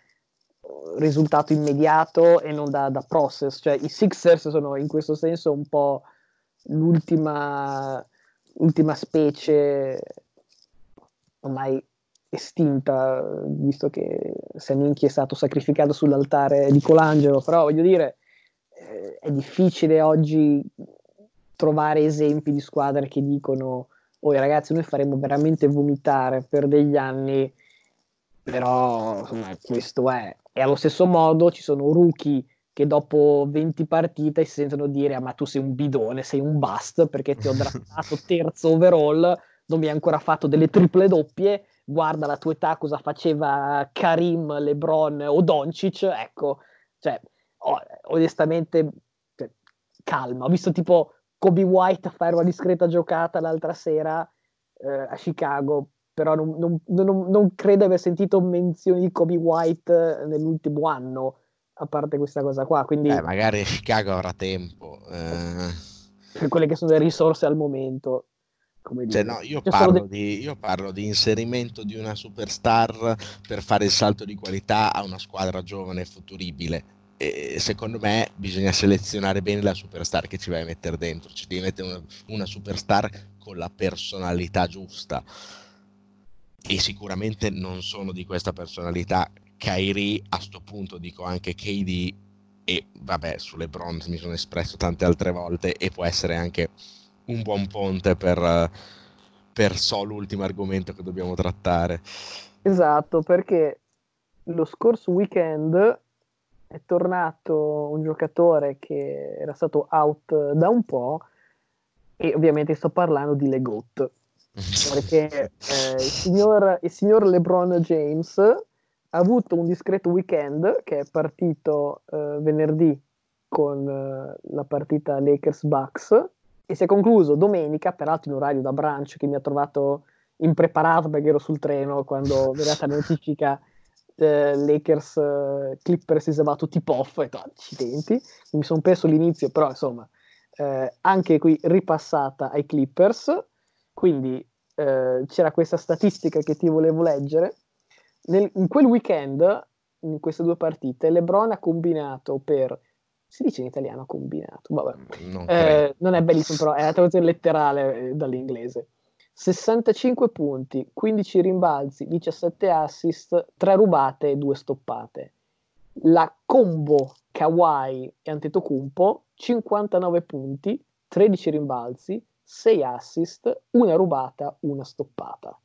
risultato immediato e non da, da process, cioè i Sixers sono in questo senso un po' l'ultima specie ormai estinta, visto che Saninchi è stato sacrificato sull'altare di Colangelo, però voglio dire, eh, è difficile oggi trovare esempi di squadre che dicono oh ragazzi noi faremo veramente vomitare per degli anni, però insomma questo è. E allo stesso modo ci sono rookie che dopo 20 partite si sentono dire ah, ma tu sei un bidone, sei un bust perché ti ho draftato terzo overall, non mi hai ancora fatto delle triple doppie guarda la tua età cosa faceva Karim, Lebron o Doncic, ecco, cioè, oh, onestamente, cioè, calma, ho visto tipo Kobe White fare una discreta giocata l'altra sera eh, a Chicago, però non, non, non, non, credo aver sentito menzioni di Kobe White nell'ultimo anno, a parte questa cosa qua, quindi... Eh, magari Chicago avrà tempo. Eh... Per quelle che sono le risorse al momento. Cioè, no, io, parlo di, io, parlo di, inserimento di una superstar per fare il salto di qualità a una squadra giovane e futuribile. E secondo me bisogna selezionare bene la superstar che ci vai a mettere dentro. Ci devi mettere una, una superstar con la personalità giusta. E sicuramente non sono di questa personalità. Kyrie, a sto punto dico anche KD, e vabbè, sulle bronze mi sono espresso tante altre volte, e può essere anche un buon ponte per, per so l'ultimo argomento che dobbiamo trattare. Esatto, perché lo scorso weekend è tornato un giocatore che era stato out da un po' e ovviamente sto parlando di Legot perché eh, il, signor, il, signor, LeBron James ha avuto un discreto weekend che è partito eh, venerdì con eh, la partita Lakers-Bucks e si è concluso domenica, peraltro in orario da brunch che mi ha trovato impreparato perché ero sul treno quando è arrivata la notifica eh, Lakers eh, Clippers is about tip off. E detto accidenti. Mi sono perso l'inizio però insomma eh, anche qui ripassata ai Clippers. Quindi eh, c'era questa statistica che ti volevo leggere. Nel, in quel weekend in queste due partite LeBron ha combinato per si dice in italiano combinato, vabbè. Non, eh, non è bellissimo, però è la traduzione letterale eh, dall'inglese. 65 punti, 15 rimbalzi, 17 assist, 3 rubate e 2 stoppate. La combo Kawhi e Antetokounmpo 59 punti, 13 rimbalzi, 6 assist, una rubata, una stoppata.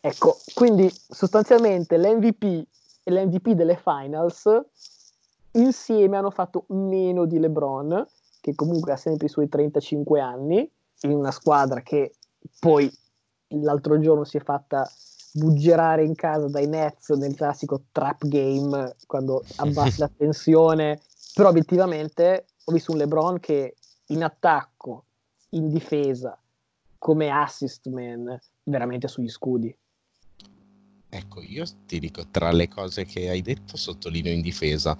Ecco, quindi sostanzialmente l'MVP e l'MVP delle finals insieme hanno fatto meno di LeBron, che comunque ha sempre i suoi 35 anni, in una squadra che poi l'altro giorno si è fatta buggerare in casa dai Nets nel classico trap game quando abbassi la tensione. Però obiettivamente ho visto un LeBron che in attacco in difesa come assist man veramente sugli scudi Ecco, io ti dico, tra le cose che hai detto, sottolineo in difesa,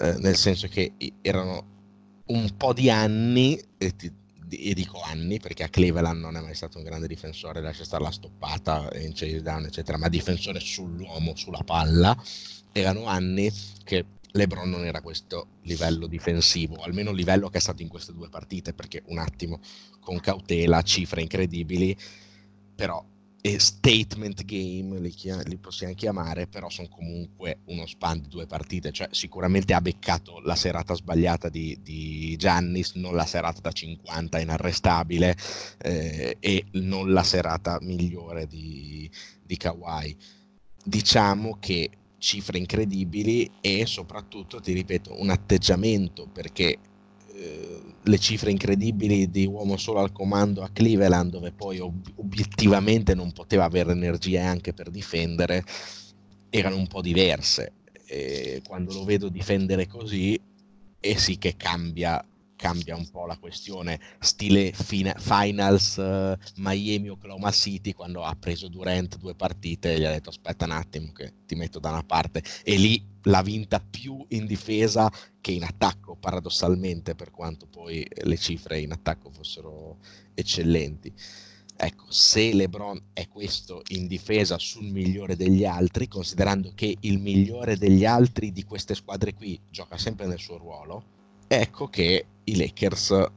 eh, nel senso che erano un po' di anni, e, ti, e, dico anni, perché a Cleveland non è mai stato un grande difensore, lascia stare la stoppata in chase down, eccetera, ma difensore sull'uomo, sulla palla, erano anni che LeBron non era questo livello difensivo, almeno il livello che è stato in queste due partite, perché un attimo, con cautela, cifre incredibili, però e statement game li, chia- li, possiamo chiamare, però sono comunque uno span di due partite, cioè sicuramente ha beccato la serata sbagliata di, di Giannis, non la serata da 50 inarrestabile eh, e non la serata migliore di, di Kawhi. Diciamo che cifre incredibili e soprattutto, ti ripeto, un atteggiamento perché le cifre incredibili di uomo solo al comando a Cleveland, dove poi ob- obiettivamente non poteva avere energia anche per difendere, erano un po' diverse. E quando lo vedo difendere così, e sì che cambia cambia un po' la questione, stile fina- Finals uh, Miami Oklahoma City quando ha preso Durant due partite e gli ha detto aspetta un attimo che ti metto da una parte e lì l'ha vinta più in difesa che in attacco paradossalmente per quanto poi le cifre in attacco fossero eccellenti. Ecco, se LeBron è questo in difesa sul migliore degli altri, considerando che il migliore degli altri di queste squadre qui gioca sempre nel suo ruolo, ecco che i Lakers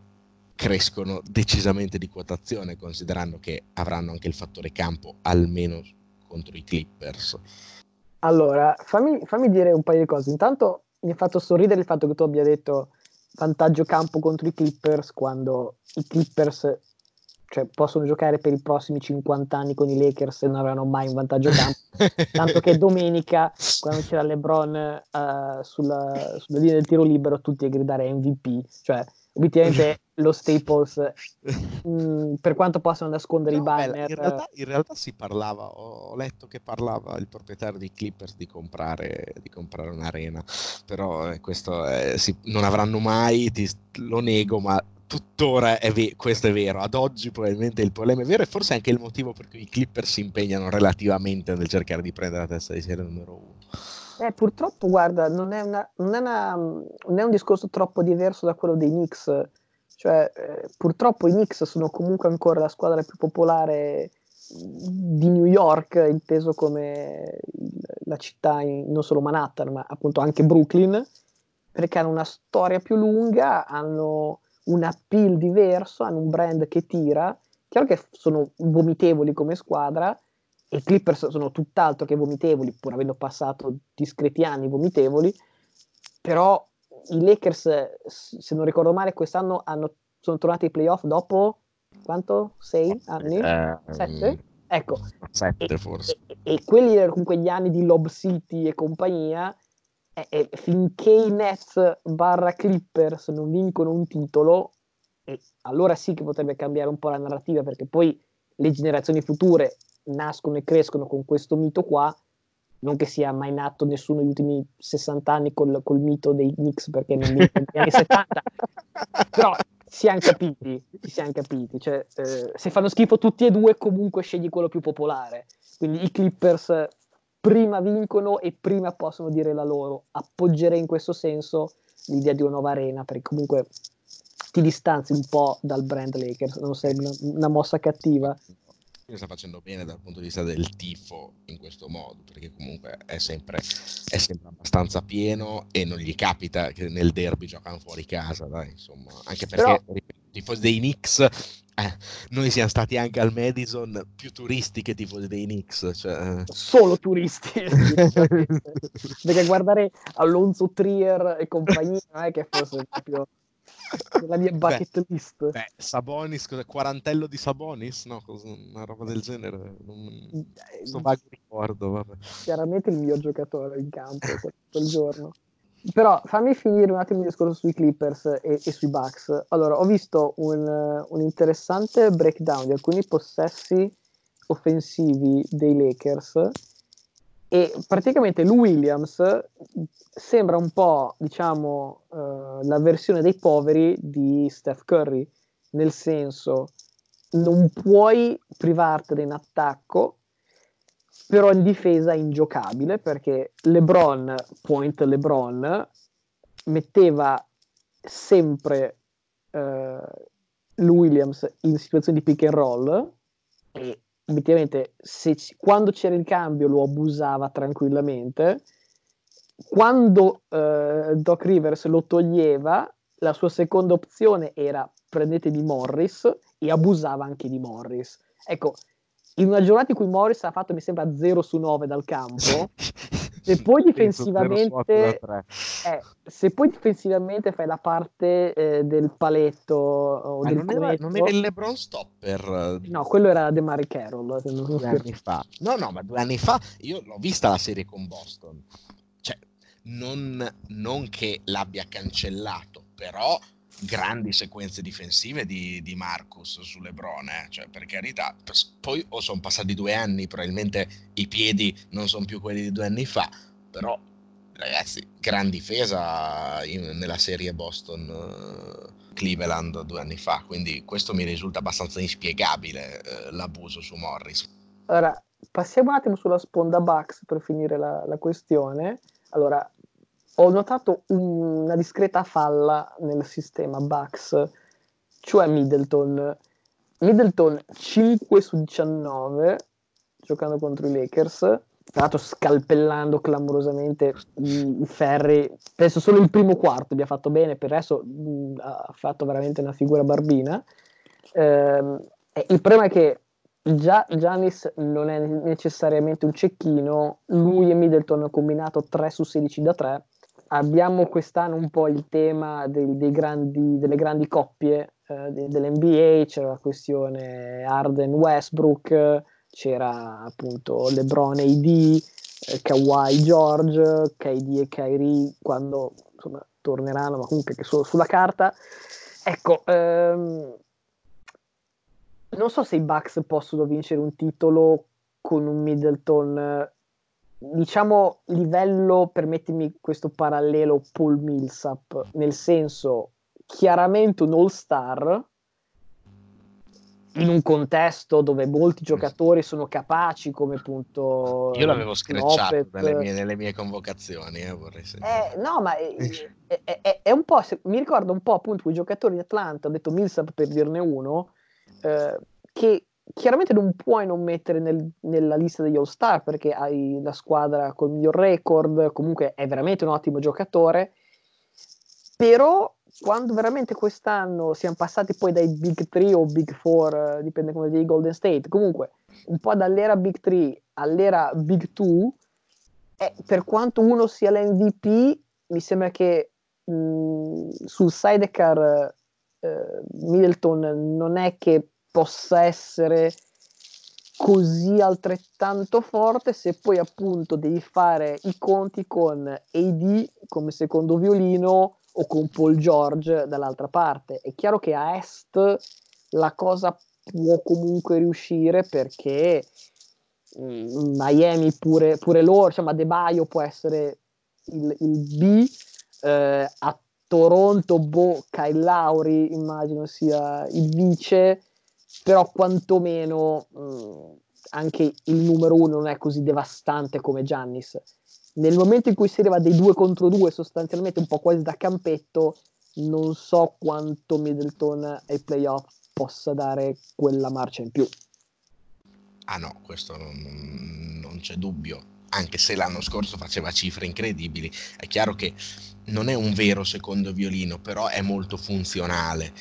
crescono decisamente di quotazione, considerando che avranno anche il fattore campo almeno contro i Clippers. Allora, fammi, fammi dire un paio di cose. Intanto mi ha fatto sorridere il fatto che tu abbia detto vantaggio campo contro i Clippers quando i Clippers cioè, possono giocare per i prossimi 50 anni con i Lakers e non avranno mai un vantaggio campo. Tanto che domenica, quando c'era LeBron uh, sulla, sulla, linea del tiro libero, tutti a gridare MVP. Cioè, obiettivamente lo Staples, mh, mm, per quanto possano nascondere no, i banner... in, realtà, in, realtà, si parlava, ho letto che parlava il proprietario dei Clippers di comprare, di comprare un'arena, però eh, questo eh, si, non avranno mai, ti, lo nego, ma tuttora è ve- questo è vero, ad oggi probabilmente il problema è vero e forse anche il motivo per cui i Clippers si impegnano relativamente nel cercare di prendere la testa di serie numero uno. Eh, purtroppo, guarda, non è, una, non, è una, non è, un discorso troppo diverso da quello dei Knicks, cioè eh, purtroppo i Knicks sono comunque ancora la squadra più popolare di New York, inteso come la città, in, non solo Manhattan, ma appunto anche Brooklyn, perché hanno una storia più lunga, hanno un appeal diverso, hanno un brand che tira. Chiaro che sono vomitevoli come squadra e i Clippers sono tutt'altro che vomitevoli, pur avendo passato discreti anni vomitevoli, però i Lakers, se non ricordo male, quest'anno hanno, sono tornati ai playoff dopo quanto? Sei anni? Eh, Sette? Ecco. Sette forse. E, e, quelli erano comunque gli anni di Lob City e compagnia, e, e finché i Nets barra Clippers non vincono un titolo, e allora sì che potrebbe cambiare un po' la narrativa, perché poi le generazioni future nascono e crescono con questo mito qua, non che sia mai nato nessuno negli ultimi 60 anni col, col mito dei Knicks perché negli anni 70 però si siamo capiti, ci siamo capiti cioè, eh, se fanno schifo tutti e due comunque scegli quello più popolare. Quindi i Clippers prima vincono e prima possono dire la loro. Appoggerei in questo senso l'idea di una nuova arena, perché comunque ti distanzi un po' dal brand Lakers, non sei una, una mossa cattiva. Sta facendo bene dal punto di vista del tifo in questo modo, perché comunque è sempre, è sempre abbastanza pieno e non gli capita che nel derby giocano fuori casa, dai, insomma, anche perché Però... tifosi dei Knicks eh, noi siamo stati anche al Madison più turisti che tifosi dei Knicks. Cioè... Solo turisti. Perché guardare Alonso Trier e compagnia non è che fosse proprio la mia bucket beh, list. Beh, Sabonis, cosa, quarantello di Sabonis? No, cosa, una roba del genere. Non, sto vago ricordo. Vabbè. Chiaramente il mio giocatore in campo quel giorno. Però fammi finire un attimo il discorso sui Clippers e, e sui Bucks. Allora, ho visto un, un, interessante breakdown di alcuni possessi offensivi dei Lakers e praticamente Lou Williams sembra un po', diciamo, uh, la versione dei poveri di Steph Curry, nel senso non puoi privartene in attacco però in difesa è ingiocabile perché LeBron, point LeBron, metteva sempre eh, Williams in situazioni di pick and roll e obiettivamente se, quando c'era il cambio lo abusava tranquillamente. Quando eh, Doc Rivers lo toglieva la sua seconda opzione era prendete di Morris e abusava anche di Morris. Ecco in una giornata in cui Morris ha fatto mi sembra 0 su 9 dal campo se poi difensivamente eh, se poi difensivamente fai la parte eh, del paletto o del non, era, non era il LeBron stopper? No quello era De Mari Carroll due anni fa. No no ma due anni fa io l'ho vista la serie con Boston. Cioè non, non che l'abbia cancellato però grandi sequenze difensive di, di Marcus su Lebron, eh? cioè, per carità. Poi o sono passati due anni, probabilmente i piedi non sono più quelli di due anni fa, però ragazzi, gran difesa in, nella serie Boston uh, Cleveland due anni fa, quindi questo mi risulta abbastanza inspiegabile uh, l'abuso su Morris. Ora, passiamo un attimo sulla sponda Bucks per finire la, la questione. Allora, ho notato un, una discreta falla nel sistema Bucks, cioè Middleton. Middleton 5 su 19 giocando contro i Lakers, tra l'altro scalpellando clamorosamente i, i ferri. Penso solo il primo quarto abbia fatto bene, per il resto mh, ha fatto veramente una figura barbina. Eh, il problema è che già Giannis non è necessariamente un cecchino, lui e Middleton hanno combinato 3 su 16 da 3 abbiamo quest'anno un po' il tema dei, dei grandi, delle grandi coppie eh, dell'NBA, c'era la questione Arden-Westbrook, c'era appunto LeBron AD, eh, Kawhi George, KD e Kyrie quando insomma, torneranno, ma comunque che solo sulla carta. Ecco, ehm, non so se i Bucks possono vincere un titolo con un Middleton diciamo livello, permettimi questo parallelo Paul Millsap, nel senso chiaramente un all-star in un contesto dove molti giocatori sono capaci come appunto io l'avevo screcciato nelle mie, nelle mie, convocazioni eh, vorrei eh, no ma è, è, è, è, un po' mi ricordo un po' appunto quei giocatori di Atlanta ho detto Millsap per dirne uno eh, che chiaramente non puoi non mettere nel, nella lista degli All-Star perché hai la squadra con il miglior record, comunque è veramente un ottimo giocatore, però quando veramente quest'anno siamo passati poi dai Big 3 o Big 4, dipende come dei Golden State, comunque un po' dall'era Big 3 all'era Big 2, eh, per quanto uno sia l'MVP, mi sembra che mh, sul sidecar eh, Middleton non è che possa essere così altrettanto forte se poi appunto devi fare i conti con AD come secondo violino o con Paul George dall'altra parte. È chiaro che a est la cosa può comunque riuscire perché mm, Miami pure, pure loro, cioè Baio può essere il, il B, eh, a Toronto, boh, Kyle Lauri immagino sia il vice, però quantomeno mh, mm, anche il numero uno non è così devastante come Giannis. Nel momento in cui si arriva dei due contro due, sostanzialmente un po' quasi da campetto, non so quanto Middleton ai playoff possa dare quella marcia in più. Ah no, questo non, non c'è dubbio. Anche se l'anno scorso faceva cifre incredibili, è chiaro che non è un vero secondo violino, però è molto funzionale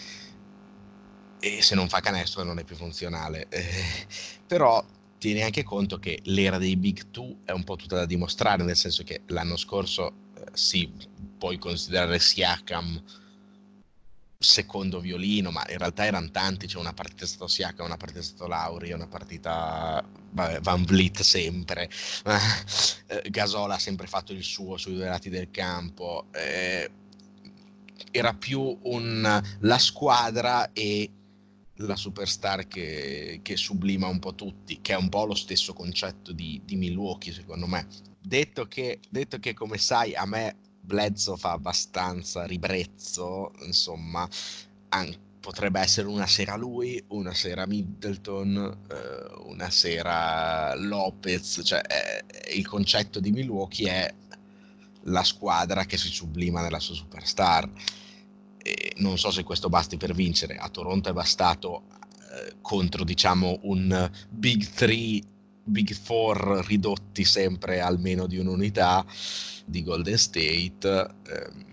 e se non fa canestro non è più funzionale. Eh, però tieni anche conto che l'era dei Big Two è un po' tutta da dimostrare, nel senso che l'anno scorso eh, sì, puoi considerare Siakam secondo violino, ma in realtà erano tanti, c'è una partita è stato Siakam, una partita è stato Lauri, una partita vabbè, Van Vliet sempre, eh, Gasola ha sempre fatto il suo sui due lati del campo, eh, era più un, la squadra e la superstar che, che, sublima un po' tutti, che è un po' lo stesso concetto di, di Milwaukee, secondo me. Detto che, detto che, come sai, a me Bledsoe fa abbastanza ribrezzo, insomma, an- potrebbe essere una sera lui, una sera Middleton, eh, una sera Lopez, cioè eh, il concetto di Milwaukee è la squadra che si sublima nella sua superstar eh, non so se questo basti per vincere. A Toronto è bastato eh, contro diciamo un Big 3, Big 4 ridotti sempre almeno di un'unità di Golden State. Eh,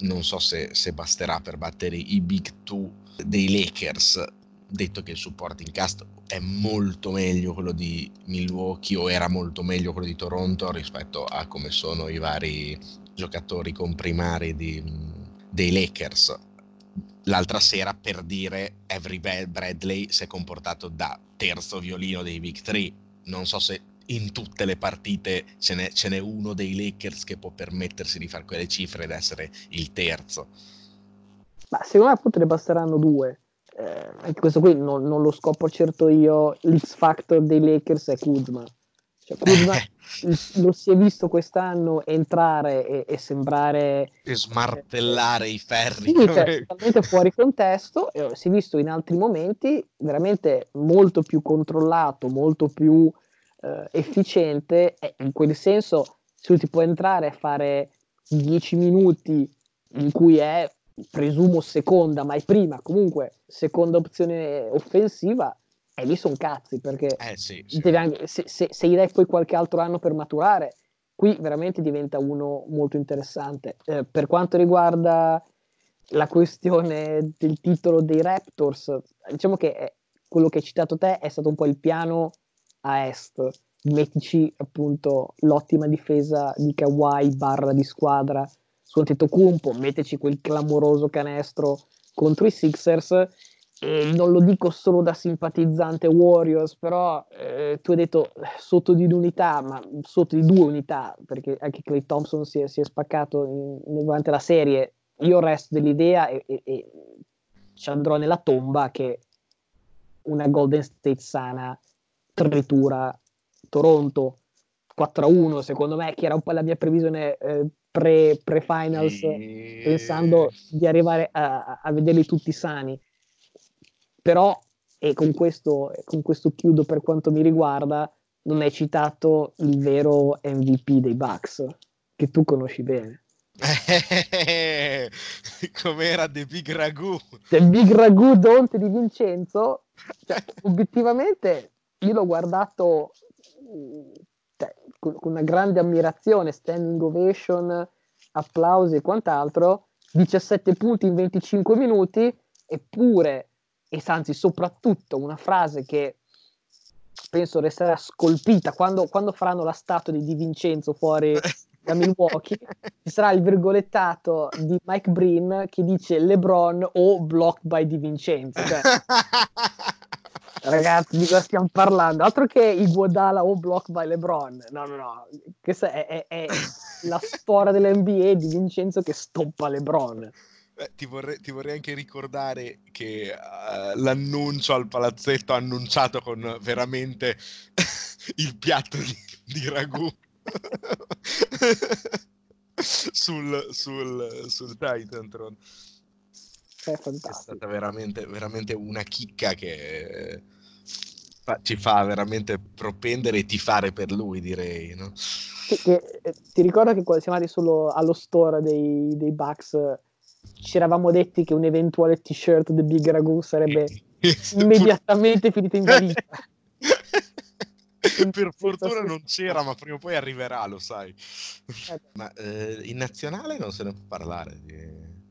non so se, se, basterà per battere i Big 2 dei Lakers, detto che il supporting cast è molto meglio quello di Milwaukee o era molto meglio quello di Toronto rispetto a come sono i vari giocatori comprimari di, dei Lakers. L'altra sera per dire Avery Bradley si è comportato da terzo violino dei Big Three. Non so se in tutte le partite ce n'è, ce n'è uno dei Lakers che può permettersi di fare quelle cifre ed essere il terzo. Ma secondo me appunto ne basteranno due. Eh, questo qui non, non, lo scopro certo io. L'X Factor dei Lakers è Kuzma. Cioè, Kuzma lo si è visto quest'anno entrare e, e sembrare e smartellare eh, i ferri sì, cioè, totalmente fuori contesto si è visto in altri momenti veramente molto più controllato molto più eh, efficiente e in quel senso se ti può entrare e fare 10 minuti in cui è presumo seconda, ma è prima, comunque seconda opzione offensiva, e lì sono cazzi perché eh, sì, sì. Anche, se, se, se, gli dai poi qualche altro anno per maturare, qui veramente diventa uno molto interessante. Eh, per quanto riguarda la questione del titolo dei Raptors, diciamo che è, quello che hai citato te è stato un po' il piano a est. Mettici appunto l'ottima difesa di Kawhi barra di squadra su Antetokounmpo, metterci quel clamoroso canestro contro i Sixers. E non lo dico solo da simpatizzante Warriors, però eh, tu hai detto sotto di un'unità, ma sotto di due unità, perché anche Clay Thompson si è, si è spaccato in, durante la serie. Io resto dell'idea e, e, e ci andrò nella tomba che una Golden State sana tritura Toronto 4-1, secondo me, che era un po' la mia previsione eh, pre, pre-finals e... pensando di arrivare a, a, vederli tutti sani. Però, e con questo, con questo chiudo per quanto mi riguarda, non hai citato il vero MVP dei Bucks, che tu conosci bene. Com'era The Big Ragu? The Big Ragu Donte di Vincenzo, cioè, obiettivamente io l'ho guardato con, una grande ammirazione, standing ovation, applausi e quant'altro, 17 punti in 25 minuti, eppure, e anzi soprattutto una frase che penso resterà scolpita quando, quando faranno la statua di Di Vincenzo fuori da Milwaukee, ci sarà il virgolettato di Mike Breen che dice LeBron o blocked by Di Vincenzo. Cioè, Ragazzi, di cosa stiamo parlando? Altro che i Guadala o block by LeBron. No, no, no. Questa è, è, è la storia dell'NBA di Vincenzo che stoppa LeBron. Eh, ti, vorrei, ti, vorrei, anche ricordare che uh, l'annuncio al palazzetto ha annunciato con veramente il piatto di, di ragù sul, sul, sul Titantron. È, è stata veramente, veramente una chicca che ci fa veramente propendere e tifare per lui, direi. No? Che, che, eh, ti ricordo che quando siamo andati solo allo store dei, dei Bucks ci eravamo detti che un eventuale t-shirt The Big Ragu sarebbe immediatamente finito in valigia. per fortuna non c'era, ma prima o poi arriverà, lo sai. Eh ma eh, in nazionale non se ne può parlare. Di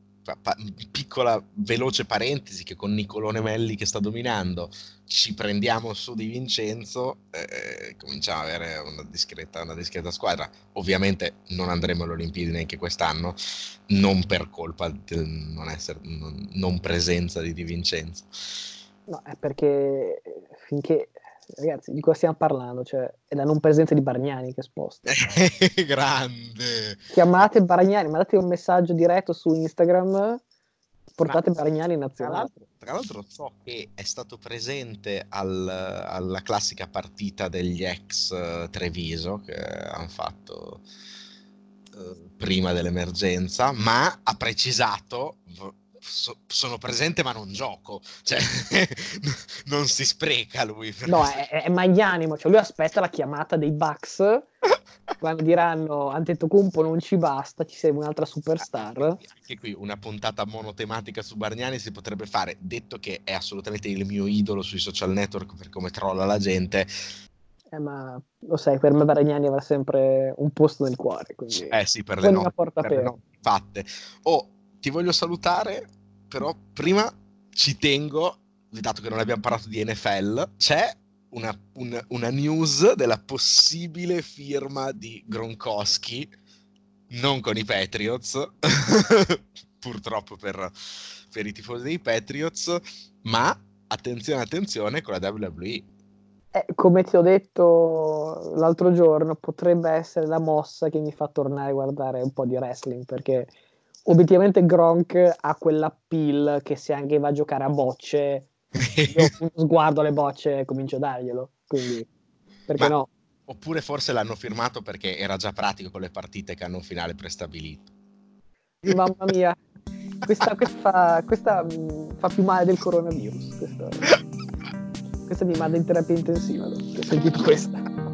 piccola veloce parentesi che con Nicolone Melli che sta dominando ci prendiamo su di Vincenzo eh, cominciamo ad avere una discreta, una discreta squadra. Ovviamente non andremo alle Olimpiadi neanche quest'anno non per colpa del non, essere, non, non presenza di Di Vincenzo. No è perché finché ragazzi, di cosa stiamo parlando? Cioè, è la non presenza di Bargnani che sposta. Grande! Chiamate Bargnani, mandate un messaggio diretto su Instagram, portate Ma, Bargnani in nazionale. Tra l'altro, so che è stato presente al, alla classica partita degli ex uh, Treviso che hanno fatto uh, prima dell'emergenza, ma ha precisato so, sono presente ma non gioco, cioè non si spreca lui. No, è, è magnanimo, cioè lui aspetta la chiamata dei Bucks quando diranno Antetokounmpo non ci basta, ci serve un'altra superstar. Anche qui una puntata monotematica su Bargnani si potrebbe fare, detto che è assolutamente il mio idolo sui social network per come trolla la gente. Eh, ma lo sai, per me Bargnani avrà sempre un posto nel cuore. Quindi eh sì, per le, no, per le no, fatte. Oh, ti voglio salutare, però prima ci tengo dato che non abbiamo parlato di NFL, c'è una, una, una news della possibile firma di Gronkowski, non con i Patriots, purtroppo per, per i tifosi dei Patriots, ma attenzione, attenzione con la WWE. Eh, come ti ho detto l'altro giorno, potrebbe essere la mossa che mi fa tornare a guardare un po' di wrestling perché obiettivamente Gronk ha quell'appeal che se anche va a giocare a bocce, io sguardo alle bocce e comincio a darglielo. Quindi, perché Ma, no? Oppure forse l'hanno firmato perché era già pratico con le partite che hanno un finale prestabilito. Mamma mia, questa, questa, fa, questa mm, fa più male del coronavirus. Questa, questa mi manda in terapia intensiva. Ho sentito questa.